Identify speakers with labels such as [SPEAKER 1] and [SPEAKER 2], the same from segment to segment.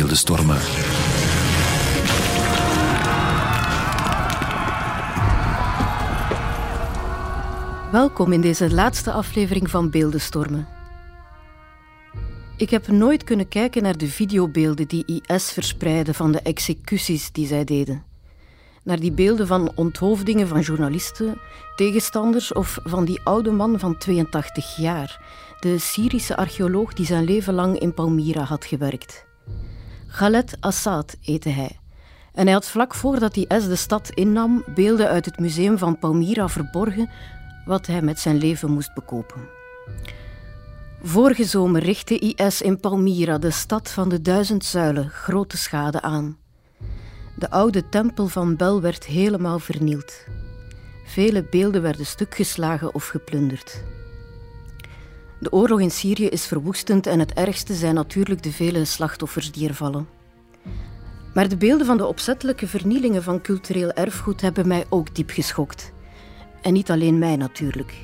[SPEAKER 1] beeldenstormen.
[SPEAKER 2] Welkom in deze laatste aflevering van Beeldenstormen. Ik heb nooit kunnen kijken naar de videobeelden die IS verspreidde van de executies die zij deden. Naar die beelden van onthoofdingen van journalisten, tegenstanders of van die oude man van 82 jaar, de Syrische archeoloog die zijn leven lang in Palmyra had gewerkt. Khaled Assad heette hij. En hij had vlak voordat IS de stad innam beelden uit het museum van Palmyra verborgen, wat hij met zijn leven moest bekopen. Vorige zomer richtte IS in Palmyra, de stad van de duizend zuilen, grote schade aan. De oude tempel van Bel werd helemaal vernield. Vele beelden werden stukgeslagen of geplunderd. De oorlog in Syrië is verwoestend en het ergste zijn natuurlijk de vele slachtoffers die er vallen. Maar de beelden van de opzettelijke vernielingen van cultureel erfgoed hebben mij ook diep geschokt. En niet alleen mij natuurlijk.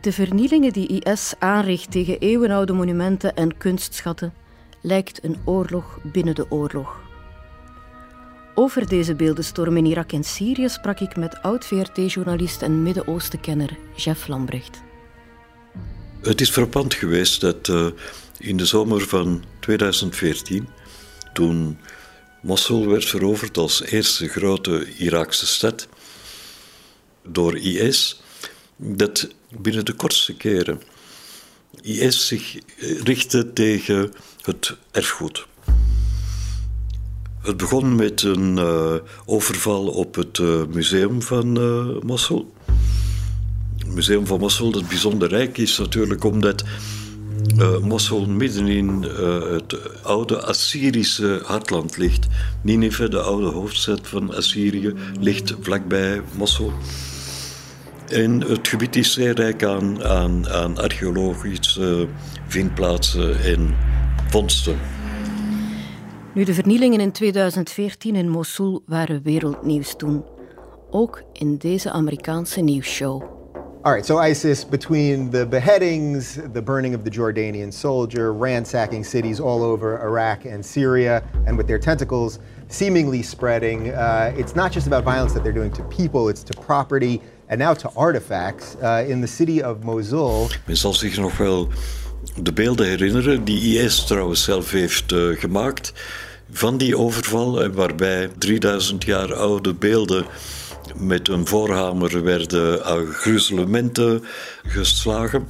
[SPEAKER 2] De vernielingen die IS aanricht tegen eeuwenoude monumenten en kunstschatten lijkt een oorlog binnen de oorlog. Over deze beeldenstorm in Irak en Syrië sprak ik met oud-VRT-journalist en Midden-Oosten-kenner Jeff Lambrecht.
[SPEAKER 3] Het is frappant geweest dat uh, in de zomer van 2014, toen Mosul werd veroverd als eerste grote Iraakse stad door IS, dat binnen de kortste keren IS zich richtte tegen het erfgoed. Het begon met een uh, overval op het museum van uh, Mosul. Museum van Mosul, dat bijzonder rijk is natuurlijk omdat Mosul midden in het oude Assyrische hartland ligt. Nineveh, de oude hoofdstad van Assyrië, ligt vlakbij Mosul. En het gebied is zeer rijk aan, aan, aan archeologische vindplaatsen en vondsten.
[SPEAKER 2] Nu, de vernielingen in 2014 in Mosul waren wereldnieuws toen. Ook in deze Amerikaanse nieuwsshow.
[SPEAKER 4] All right, so ISIS, between the beheadings, the burning of the Jordanian soldier, ransacking cities all over Iraq and Syria, and with their tentacles seemingly spreading, uh, it's not just about violence that they're doing to people, it's to property and now to artifacts. Uh, in the city of Mosul.
[SPEAKER 3] Zal zich nog wel de beelden herinneren die IS trouwens zelf heeft uh, gemaakt van die overval, waarbij 3000 jaar oude beelden met een voorhamer werden gruzelementen geslagen.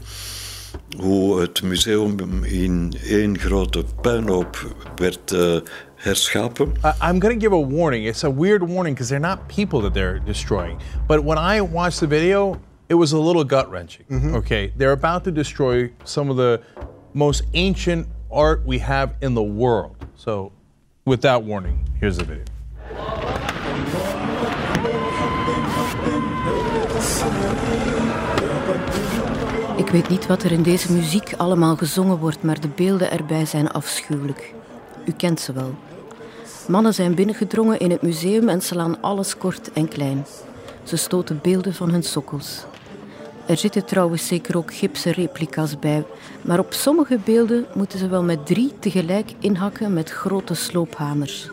[SPEAKER 3] Hoe het museum in één grote puinhoop werd uh, herschapen.
[SPEAKER 5] I'm going to give a warning. It's a weird warning because they're not people that they're destroying. But when I watched the video, it was a little gut wrenching. Mm-hmm. Okay, they're about to destroy some of the most ancient art we have in the world. So, with that warning, here's the video.
[SPEAKER 2] Ik weet niet wat er in deze muziek allemaal gezongen wordt, maar de beelden erbij zijn afschuwelijk. U kent ze wel. Mannen zijn binnengedrongen in het museum en slaan alles kort en klein. Ze stoten beelden van hun sokkels. Er zitten trouwens zeker ook gipsen replica's bij, maar op sommige beelden moeten ze wel met drie tegelijk inhakken met grote sloophamers.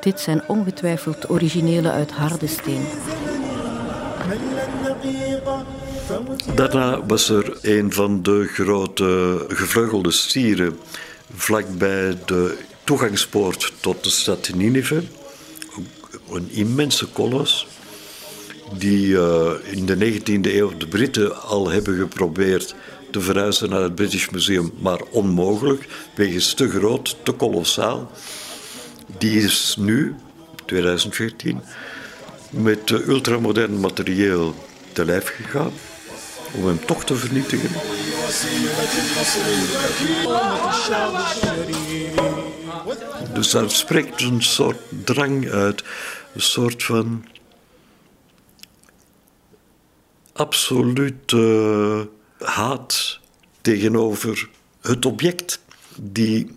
[SPEAKER 2] Dit zijn ongetwijfeld originele uit harde steen.
[SPEAKER 3] Daarna was er een van de grote gevleugelde stieren vlakbij de toegangspoort tot de stad Nineveh. Een immense kolos die uh, in de 19e eeuw de Britten al hebben geprobeerd te verhuizen naar het British Museum, maar onmogelijk, wegens te groot, te kolossaal. Die is nu, 2014, met uh, ultramodern materieel te lijf gegaan om hem toch te vernietigen. Dus daar spreekt een soort drang uit, een soort van absolute haat tegenover het object die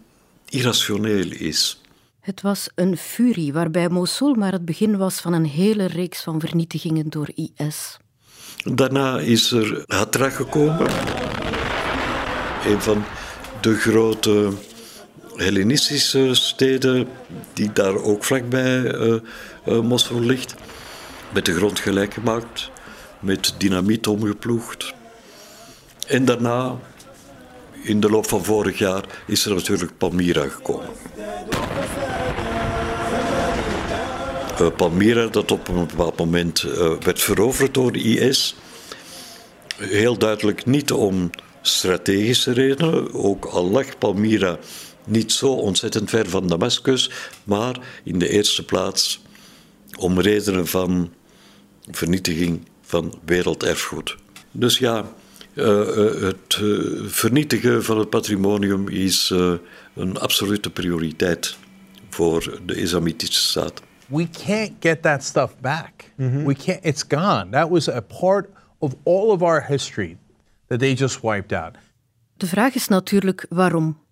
[SPEAKER 3] irrationeel is.
[SPEAKER 2] Het was een furie waarbij Mosul maar het begin was van een hele reeks van vernietigingen door IS.
[SPEAKER 3] Daarna is er Hatra gekomen, een van de grote Hellenistische steden, die daar ook vlakbij uh, uh, Mosul ligt, met de grond gelijk gemaakt, met dynamiet omgeploegd. En daarna, in de loop van vorig jaar, is er natuurlijk Palmyra gekomen. Uh, Palmyra, dat op een bepaald moment werd veroverd door de IS. Heel duidelijk niet om strategische redenen, ook al lag Palmyra niet zo ontzettend ver van Damascus, maar in de eerste plaats om redenen van vernietiging van werelderfgoed. Dus ja, uh, het vernietigen van het patrimonium is een absolute prioriteit voor de Islamitische staat
[SPEAKER 5] We can't get that stuff back. Mm -hmm. We can't, it's gone. That was a part of all of our history that they just wiped out.
[SPEAKER 2] De vraag is natuurlijk waarom.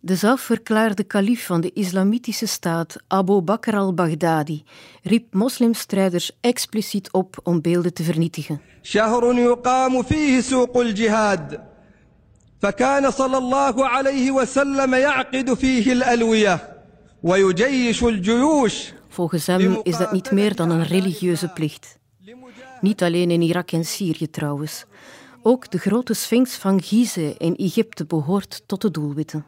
[SPEAKER 2] De zelfverklaarde kalif van de islamitische staat, Abu Bakr al-Baghdadi, riep moslimstrijders expliciet op om beelden te vernietigen. فكان صلى الله عليه وسلم يعقد فيه الألوية ويجيش الجيوش Volgens hem is dat niet meer dan een religieuze plicht. Niet alleen in Irak en Syrië trouwens. Ook de grote Sphinx van Gizeh in Egypte behoort tot de doelwitten.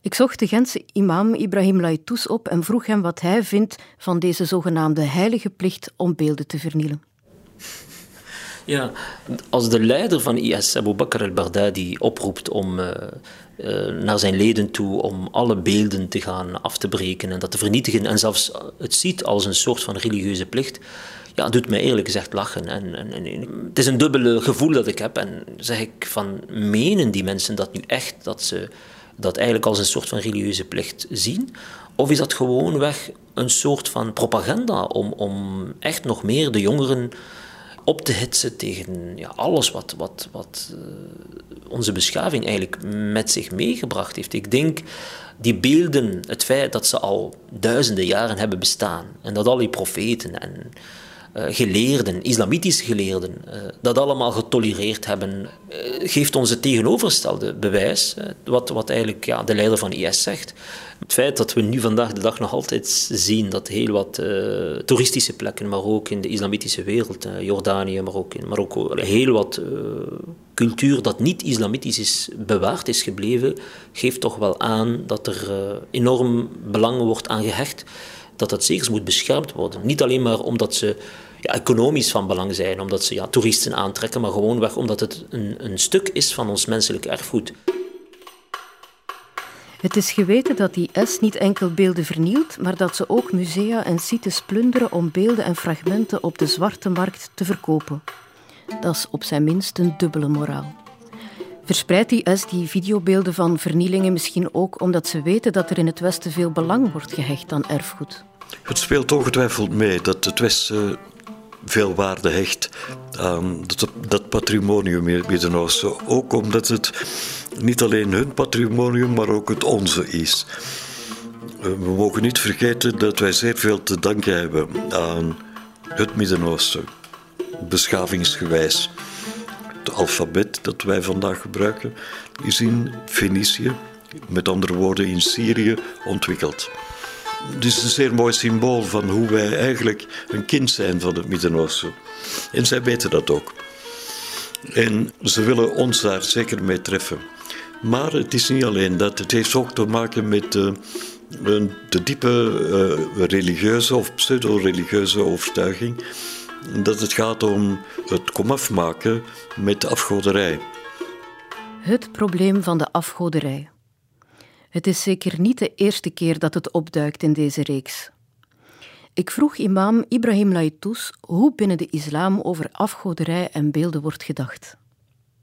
[SPEAKER 2] Ik zocht de Gentse imam Ibrahim Laitous op en vroeg hem wat hij vindt van deze zogenaamde heilige plicht om beelden te vernielen.
[SPEAKER 1] Ja, als de leider van IS, Abu Bakr al-Baghdadi, oproept om uh, uh, naar zijn leden toe om alle beelden te gaan af te breken en dat te vernietigen en zelfs het ziet als een soort van religieuze plicht, ja, doet mij eerlijk gezegd lachen. En, en, en, het is een dubbele gevoel dat ik heb. En zeg ik van, menen die mensen dat nu echt, dat ze dat eigenlijk als een soort van religieuze plicht zien? Of is dat gewoonweg een soort van propaganda om, om echt nog meer de jongeren op te hitsen tegen ja, alles wat, wat, wat uh, onze beschaving eigenlijk met zich meegebracht heeft. Ik denk die beelden, het feit dat ze al duizenden jaren hebben bestaan en dat al die profeten en geleerden, islamitische geleerden, uh, dat allemaal getolereerd hebben, uh, geeft ons het tegenovergestelde bewijs, wat, wat eigenlijk ja, de leider van IS zegt. Het feit dat we nu vandaag de dag nog altijd zien dat heel wat toeristische plekken, maar ook in de islamitische wereld, Jordanië, maar ook in Marokko, heel wat cultuur dat niet islamitisch is bewaard is gebleven, geeft toch wel aan dat er enorm belang wordt aan gehecht dat dat zeker moet beschermd worden. Niet alleen maar omdat ze ja, economisch van belang zijn, omdat ze ja, toeristen aantrekken, maar gewoonweg omdat het een, een stuk is van ons menselijk erfgoed.
[SPEAKER 2] Het is geweten dat die S niet enkel beelden vernielt, maar dat ze ook musea en sites plunderen om beelden en fragmenten op de zwarte markt te verkopen. Dat is op zijn minst een dubbele moraal. Verspreidt die S die videobeelden van vernielingen misschien ook omdat ze weten dat er in het Westen veel belang wordt gehecht aan erfgoed?
[SPEAKER 3] Het speelt ongetwijfeld mee dat het Westen veel waarde hecht aan dat, dat patrimonium in het Midden-Oosten. Ook omdat het niet alleen hun patrimonium, maar ook het onze is. Eh, we mogen niet vergeten dat wij zeer veel te danken hebben aan het Midden-Oosten, beschavingsgewijs. Het alfabet dat wij vandaag gebruiken is in Fenicië, met andere woorden in Syrië, ontwikkeld. Is een zeer mooi symbool van hoe wij eigenlijk een kind zijn van het Midden-Oosten. En zij weten dat ook. En ze willen ons daar zeker mee treffen. Maar het is niet alleen dat, het heeft ook te maken met de, de diepe uh, religieuze of pseudo-religieuze overtuiging dat het gaat om het komaf maken met afgoderij.
[SPEAKER 2] Het probleem van de afgoderij. Het is zeker niet de eerste keer dat het opduikt in deze reeks. Ik vroeg imam Ibrahim Laitous hoe binnen de islam over afgoderij en beelden wordt gedacht.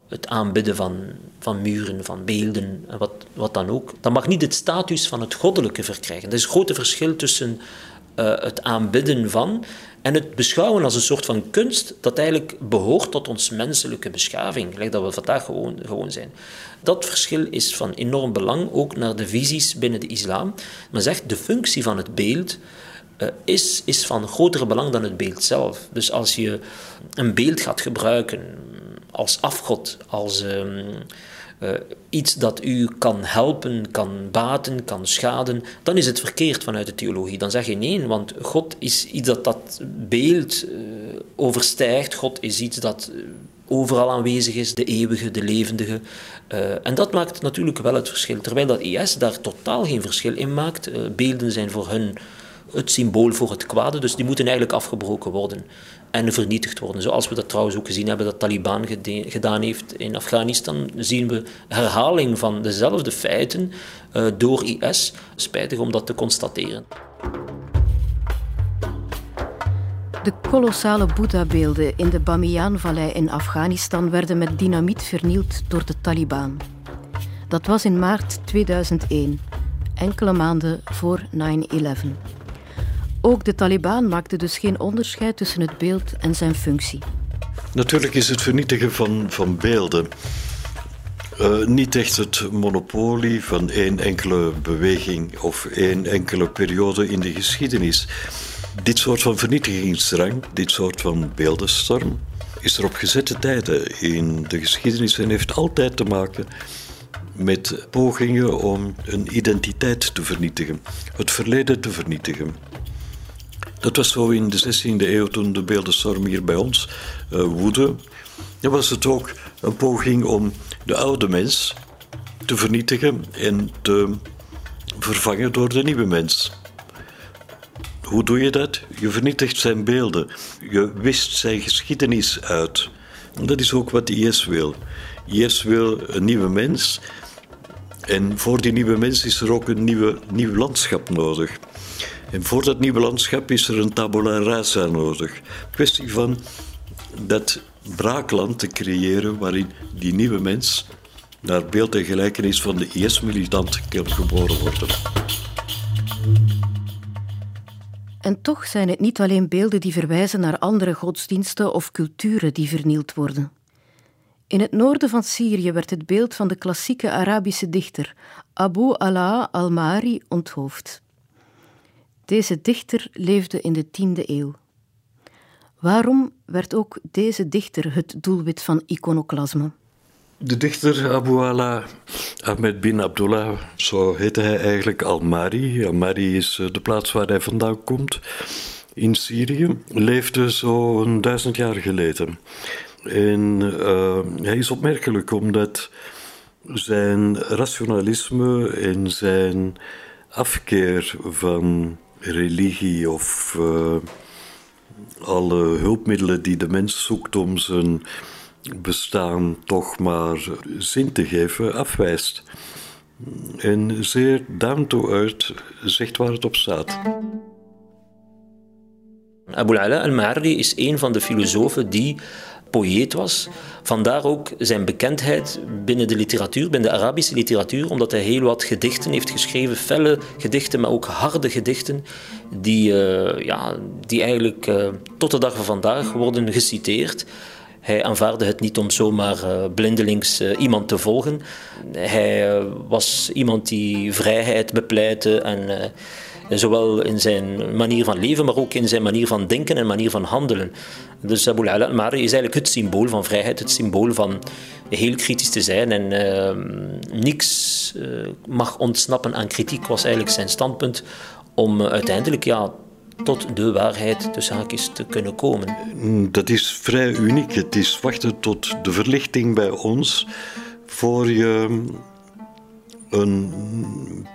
[SPEAKER 1] Het aanbidden van, van muren, van beelden, wat, wat dan ook, dat mag niet het status van het goddelijke verkrijgen. Er is een groot verschil tussen het aanbidden van en het beschouwen als een soort van kunst dat eigenlijk behoort tot ons menselijke beschaving, gelijk dat we vandaag gewoon, gewoon zijn. Dat verschil is van enorm belang, ook naar de visies binnen de islam. Men zegt, de functie van het beeld uh, is, is van groter belang dan het beeld zelf. Dus als je een beeld gaat gebruiken als afgod, als... Um, uh, iets dat u kan helpen, kan baten, kan schaden, dan is het verkeerd vanuit de theologie. Dan zeg je nee, want God is iets dat dat beeld uh, overstijgt. God is iets dat overal aanwezig is, de eeuwige, de levendige. En dat maakt natuurlijk wel het verschil. Terwijl dat IS daar totaal geen verschil in maakt. Beelden zijn voor hun het symbool voor het kwade, dus die moeten eigenlijk afgebroken worden en vernietigd worden. Zoals we dat trouwens ook gezien hebben dat Taliban gedaan heeft in Afghanistan, zien we herhaling van dezelfde feiten uh, door IS. Spijtig om dat te constateren.
[SPEAKER 2] De kolossale Boeddha-beelden in de Bamiyan-vallei in Afghanistan werden met dynamiet vernield door de Taliban. Dat was in maart 2001, enkele maanden voor 9-11. Ook de Taliban maakte dus geen onderscheid tussen het beeld en zijn functie.
[SPEAKER 3] Natuurlijk is het vernietigen van, van beelden uh, niet echt het monopolie van één enkele beweging of één enkele periode in de geschiedenis. Dit soort van vernietigingsdrang, dit soort van beeldenstorm, is er op gezette tijden in de geschiedenis en heeft altijd te maken met pogingen om een identiteit te vernietigen, het verleden te vernietigen. Dat was zo in de 16e eeuw toen de beeldenstorm hier bij ons uh, woedde. Dan was het ook een poging om de oude mens te vernietigen en te vervangen door de nieuwe mens. Hoe doe je dat? Je vernietigt zijn beelden. Je wist zijn geschiedenis uit. dat is ook wat IS wil. IS wil een nieuwe mens. En voor die nieuwe mens is er ook een nieuwe, nieuw landschap nodig. En voor dat nieuwe landschap is er een tabula rasa nodig. Kwestie van dat braakland te creëren waarin die nieuwe mens naar beeld en gelijkenis van de IS-militant geboren worden.
[SPEAKER 2] En toch zijn het niet alleen beelden die verwijzen naar andere godsdiensten of culturen die vernield worden. In het noorden van Syrië werd het beeld van de klassieke Arabische dichter Abu Ala al-Mari onthoofd. Deze dichter leefde in de 10e eeuw. Waarom werd ook deze dichter het doelwit van iconoclasme?
[SPEAKER 3] De dichter Abu Ala Ahmed bin Abdullah, zo heette hij eigenlijk Al-Mari. Al-Mari is eh, de plaats waar hij vandaan komt in Syrië. Leefde zo'n duizend jaar geleden. En uh, hij is opmerkelijk omdat zijn rationalisme en zijn afkeer van religie of uh, alle hulpmiddelen die de mens zoekt om zijn bestaan toch maar zin te geven, afwijst. En zeer down to earth zegt waar het op staat.
[SPEAKER 1] Abu Ala al-Ma'arri is een van de filosofen die poëet was. Vandaar ook zijn bekendheid binnen de literatuur, binnen de Arabische literatuur, omdat hij heel wat gedichten heeft geschreven, felle gedichten, maar ook harde gedichten, die, uh, ja, die eigenlijk uh, tot de dag van vandaag worden geciteerd. Hij aanvaarde het niet om zomaar uh, blindelings iemand te volgen. Hij was iemand die vrijheid bepleitte en Zowel in zijn manier van leven, maar ook in zijn manier van denken en manier van handelen. Dus Abu al Mari is eigenlijk het symbool van vrijheid, het symbool van heel kritisch te zijn. En uh, niks mag ontsnappen aan kritiek, was eigenlijk zijn standpunt. Om uiteindelijk ja, tot de waarheid tussen haakjes te kunnen komen.
[SPEAKER 3] Dat is vrij uniek. Het is wachten tot de verlichting bij ons voor je een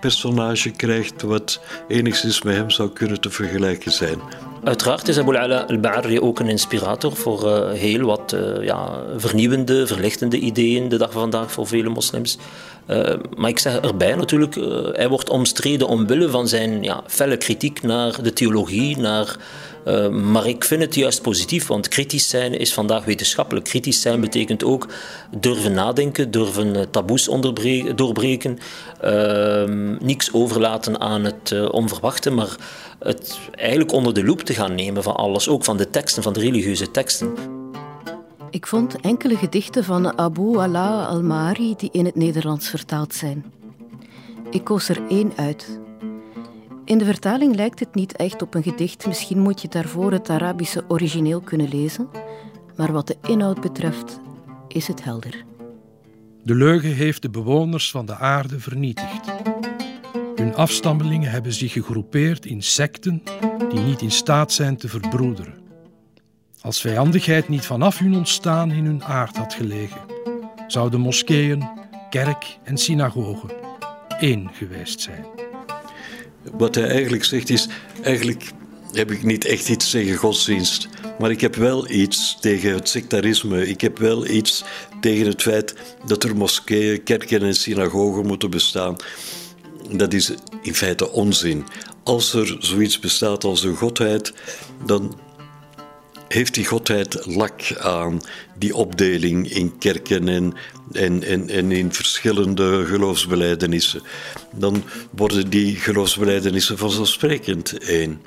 [SPEAKER 3] personage krijgt wat enigszins met hem zou kunnen te vergelijken zijn.
[SPEAKER 1] Uiteraard is Abu Ala al-Ba'arri ook een inspirator voor uh, heel wat uh, ja, vernieuwende, verlichtende ideeën de dag van vandaag voor vele moslims. Uh, maar ik zeg erbij natuurlijk, hij wordt omstreden omwille van zijn ja, felle kritiek naar de theologie, naar uh, maar ik vind het juist positief, want kritisch zijn is vandaag wetenschappelijk. Kritisch zijn betekent ook durven nadenken, durven uh, taboes doorbreken, uh, niks overlaten aan het uh, onverwachte, maar het eigenlijk onder de loep te gaan nemen van alles, ook van de teksten, van de religieuze teksten.
[SPEAKER 2] Ik vond enkele gedichten van Abu Ala al-Mari die in het Nederlands vertaald zijn. Ik koos er één uit. In de vertaling lijkt het niet echt op een gedicht. Misschien moet je daarvoor het Arabische origineel kunnen lezen. Maar wat de inhoud betreft, is het helder.
[SPEAKER 6] De leugen heeft de bewoners van de aarde vernietigd. Hun afstammelingen hebben zich gegroepeerd in secten die niet in staat zijn te verbroederen. Als vijandigheid niet vanaf hun ontstaan in hun aard had gelegen, zouden moskeeën, kerk en synagogen één geweest zijn.
[SPEAKER 3] Wat hij eigenlijk zegt is, eigenlijk heb ik niet echt iets tegen godsdienst. Maar ik heb wel iets tegen het sectarisme. Ik heb wel iets tegen het feit dat er moskeeën, kerken en synagogen moeten bestaan. Dat is in feite onzin. Als er zoiets bestaat als een godheid, dan heeft die godheid lak aan die opdeling in kerken en, en, en, en in verschillende geloofsbelijdenissen. Dan worden die geloofsbelijdenissen vanzelfsprekend één.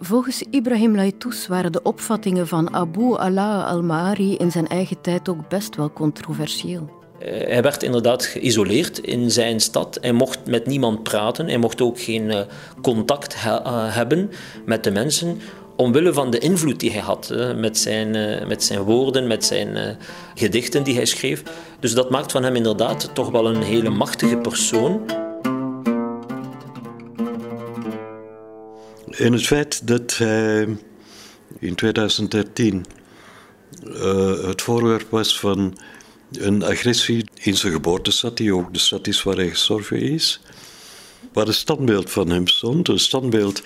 [SPEAKER 2] Volgens Ibrahim Laitous waren de opvattingen van Abu Allah al-Ma'ari in zijn eigen tijd ook best wel controversieel.
[SPEAKER 1] Eh, hij werd inderdaad geïsoleerd in zijn stad. Hij mocht met niemand praten. Hij mocht ook geen eh, contact eh, hebben met de mensen. Omwille van de invloed die hij had met zijn, met zijn woorden, met zijn gedichten die hij schreef. Dus dat maakt van hem inderdaad toch wel een hele machtige persoon.
[SPEAKER 3] En het feit dat hij in 2013 uh, het voorwerp was van een agressie in zijn geboortestad, die ook de stad is waar hij gestorven is, waar een standbeeld van hem stond, een standbeeld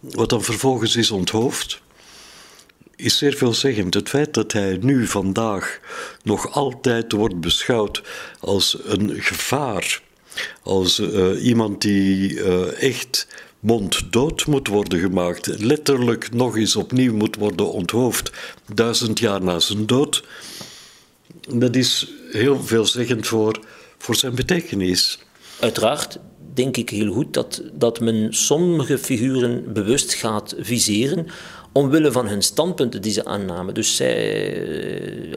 [SPEAKER 3] wat dan vervolgens is onthoofd, is zeer veelzeggend. Het feit dat hij nu vandaag nog altijd wordt beschouwd als een gevaar, als uh, iemand die uh, echt monddood moet worden gemaakt, letterlijk nog eens opnieuw moet worden onthoofd, duizend jaar na zijn dood, dat is heel veelzeggend voor, voor zijn betekenis.
[SPEAKER 1] Uiteraard denk ik heel goed dat, dat men sommige figuren bewust gaat viseren omwille van hun standpunten die ze aannamen. Dus zij,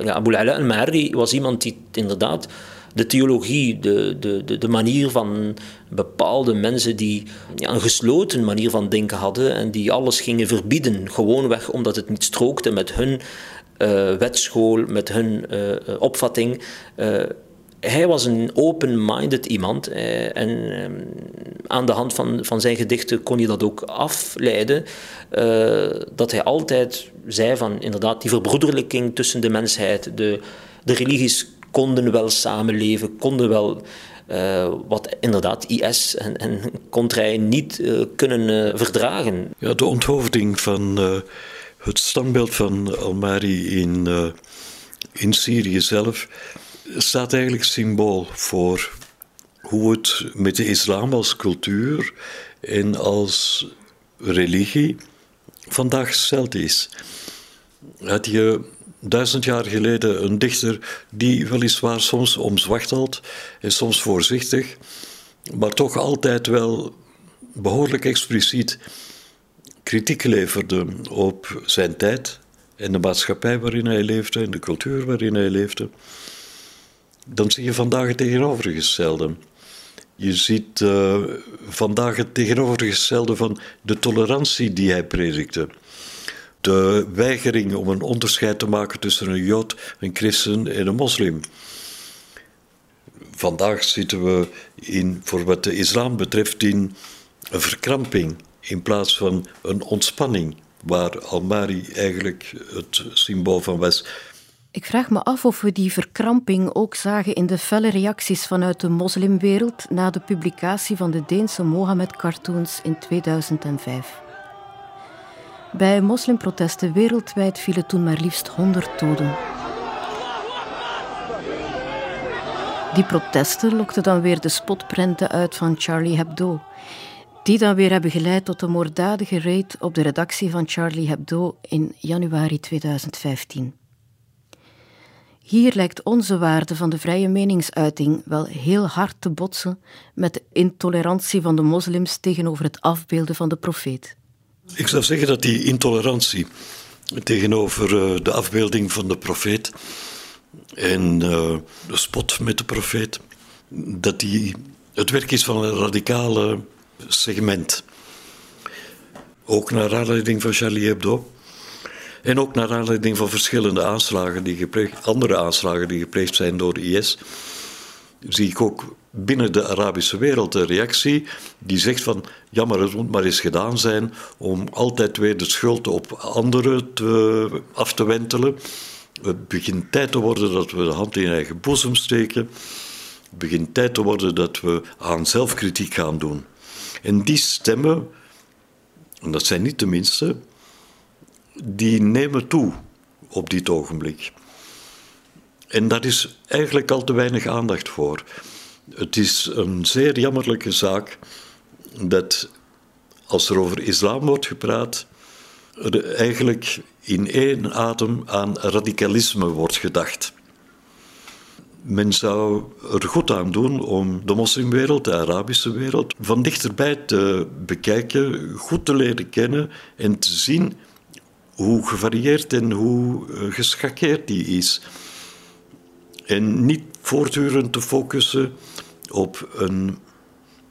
[SPEAKER 1] ja, Abu Ala al-Mahri was iemand die inderdaad de theologie, de, de, de, manier van bepaalde mensen die een gesloten manier van denken hadden en die alles gingen verbieden, gewoonweg omdat het niet strookte met hun uh, wetschool, met hun uh, opvatting. Hij was een open-minded iemand eh, en eh, aan de hand van, van zijn gedichten kon je dat ook afleiden. Eh, dat hij altijd zei van inderdaad die verbroederlijking tussen de mensheid, de, de religies konden wel samenleven, konden wel uh, wat inderdaad IS en, en Contrai niet uh, kunnen uh, verdragen.
[SPEAKER 3] Ja, de onthoofding van het standbeeld van Almari in, in Syrië zelf staat eigenlijk symbool voor hoe het met de islam als cultuur en als religie vandaag gesteld is. Had je duizend jaar geleden een dichter die weliswaar soms omzwachtelt en soms voorzichtig, maar toch altijd wel behoorlijk expliciet kritiek leverde op zijn tijd en de maatschappij waarin hij leefde en de cultuur waarin hij leefde, dan zie je vandaag het tegenovergestelde. Je ziet uh, vandaag het tegenovergestelde van de tolerantie die hij predikte de weigering om een onderscheid te maken tussen een Jood, een christen en een moslim. Vandaag zitten we in, voor wat de islam betreft in een verkramping in plaats van een ontspanning, waar Al-Mari eigenlijk het symbool van was.
[SPEAKER 2] Ik vraag me af of we die verkramping ook zagen in de felle reacties vanuit de moslimwereld na de publicatie van de Deense Mohammed-cartoons in 2005. Bij moslimprotesten wereldwijd vielen toen maar liefst 100 doden. Die protesten lokten dan weer de spotprenten uit van Charlie Hebdo, die dan weer hebben geleid tot de moorddadige raid op de redactie van Charlie Hebdo in januari 2015. Hier lijkt onze waarde van de vrije meningsuiting wel heel hard te botsen met de intolerantie van de moslims tegenover het afbeelden van de profeet.
[SPEAKER 3] Ik zou zeggen dat die intolerantie tegenover uh, de afbeelding van de profeet en uh, de spot met de profeet, dat die het werk is van een radicale segment. Ook naar aanleiding van Charlie Hebdo. En ook naar aanleiding van verschillende aanslagen die gepleegd, andere aanslagen die gepleegd zijn door IS. zie ik ook binnen de Arabische wereld de reactie die zegt van ja, maar het moet maar eens gedaan zijn om altijd weer de schuld op anderen af te wentelen. Het begint tijd te worden dat we de hand in eigen boezem steken. Het begint tijd te worden dat we aan zelfkritiek gaan doen. En die stemmen, en dat zijn niet de minste, die nemen toe op dit ogenblik. En daar is eigenlijk al te weinig aandacht voor. Het is een zeer jammerlijke zaak dat als er over islam wordt gepraat, er eigenlijk in één adem aan radicalisme wordt gedacht. Men zou er goed aan doen om de moslimwereld, de Arabische wereld, van dichterbij te bekijken, goed te leren kennen en te zien hoe gevarieerd en hoe eh, geschakeerd die is. En niet voortdurend te focussen op een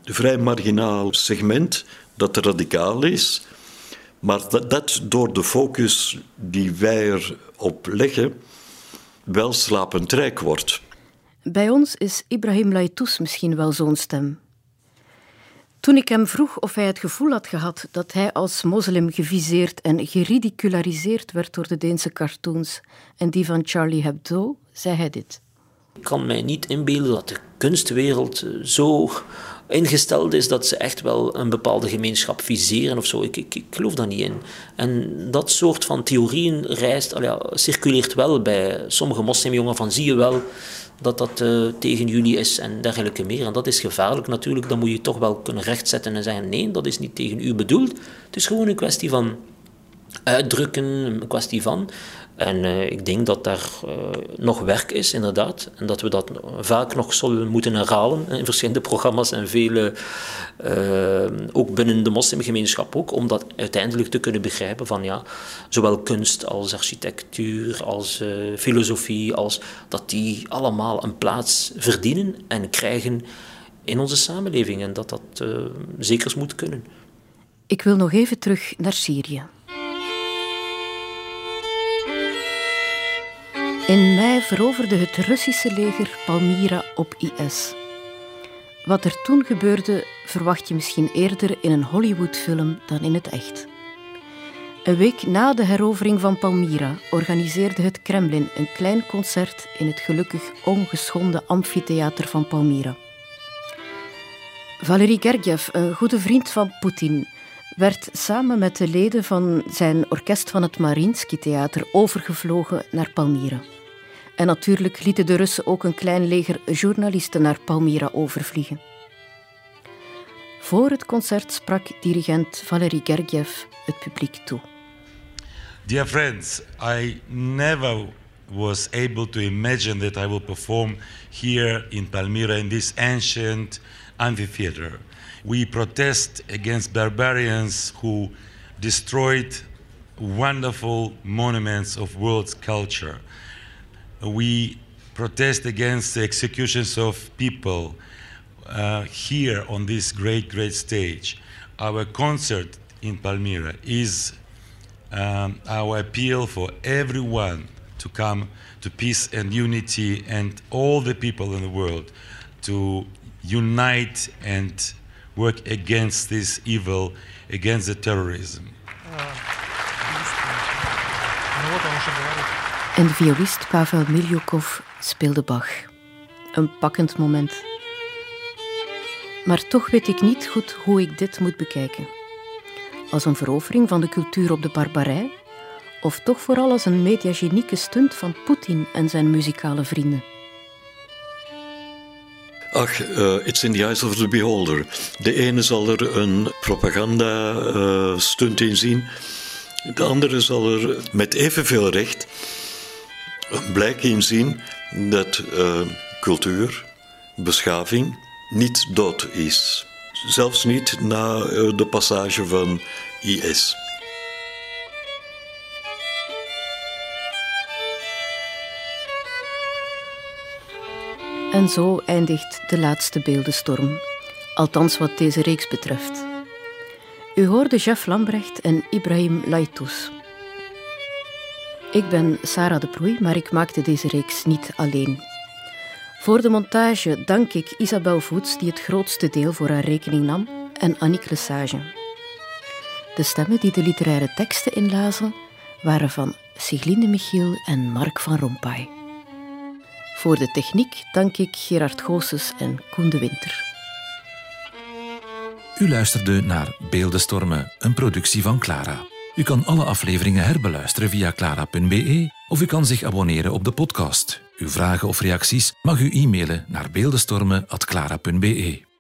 [SPEAKER 3] vrij marginaal segment dat radicaal is, maar dat, door de focus die wij erop leggen wel slapend rijk wordt.
[SPEAKER 2] Bij ons is Ibrahim Laitous misschien wel zo'n stem. Toen ik hem vroeg of hij het gevoel had gehad dat hij als moslim geviseerd en geridiculariseerd werd door de Deense cartoons en die van Charlie Hebdo, zei hij dit.
[SPEAKER 1] Ik kan mij niet inbeelden dat de kunstwereld zo ingesteld is dat ze echt wel een bepaalde gemeenschap viseren of zo. Ik, ik, ik geloof daar niet in. En dat soort van theorieën reist, ja, circuleert wel bij sommige moslimjongen van zie je wel dat dat uh, tegen jullie is en dergelijke meer. En dat is gevaarlijk natuurlijk. Dan moet je toch wel kunnen rechtzetten en zeggen nee, dat is niet tegen u bedoeld. Het is gewoon een kwestie van uitdrukken, een kwestie van. En uh, ik denk dat daar uh, nog werk is, inderdaad. En dat we dat vaak nog zullen moeten herhalen in verschillende programma's en vele, uh, ook binnen de moslimgemeenschap ook, om dat uiteindelijk te kunnen begrijpen van ja, zowel kunst als architectuur, als filosofie, als dat die allemaal een plaats verdienen en krijgen in onze samenleving. En dat dat zeker moet kunnen.
[SPEAKER 2] Ik wil nog even terug naar Syrië. In mei veroverde het Russische leger Palmyra op IS. Wat er toen gebeurde, verwacht je misschien eerder in een Hollywoodfilm dan in het echt. Een week na de herovering van Palmyra organiseerde het Kremlin een klein concert in het gelukkig ongeschonden amfitheater van Palmyra. Valery Gergiev, een goede vriend van Poetin, werd samen met de leden van zijn orkest van het Mariinsky Theater overgevlogen naar Palmyra. En natuurlijk lieten de Russen ook een klein leger journalisten naar Palmyra overvliegen. Voor het concert sprak dirigent Valery Gergiev het publiek toe.
[SPEAKER 7] Dear friends, I never was able to imagine that I will perform here in Palmyra in this ancient amphitheater. We protest against barbarians who destroyed wonderful monuments of world's culture. We protest against the executions of people uh, here on this great, great stage. Our concert in Palmyra is um, our appeal for everyone to come to peace and unity and all the people in the world to unite and work against this evil, against the terrorism.
[SPEAKER 2] En de violist Pavel Milyukov speelde Bach. Een pakkend moment. Maar toch weet ik niet goed hoe ik dit moet bekijken. Als een verovering van de cultuur op de barbarij, of toch vooral als een mediagenieke stunt van Poetin en zijn muzikale vrienden.
[SPEAKER 3] Ach, uh, it's in the eyes of the beholder. De ene zal er een propaganda-stunt uh, in zien, de andere zal er met evenveel recht blijk in zien dat uh, cultuur, beschaving niet dood is. Zelfs niet na de passage van IS.
[SPEAKER 2] En zo eindigt de laatste beeldenstorm, althans wat deze reeks betreft. U hoorde Jeff Lambrecht en Ibrahim Laitous. Ik ben Sarah de Proei, maar ik maakte deze reeks niet alleen. Voor de montage dank ik Isabel Voets, die het grootste deel voor haar rekening nam, en Annick Lesage. De stemmen die de literaire teksten inlazen waren van Siglinde Michiel en Mark van Rompuy. Voor de techniek dank ik Gerard Goossens en Koen de Winter.
[SPEAKER 8] U luisterde naar Beeldenstormen, een productie van Clara. U kan alle afleveringen herbeluisteren via clara.be of u kan zich abonneren op de podcast. Uw vragen of reacties mag u e-mailen naar beeldenstormen.clara.be.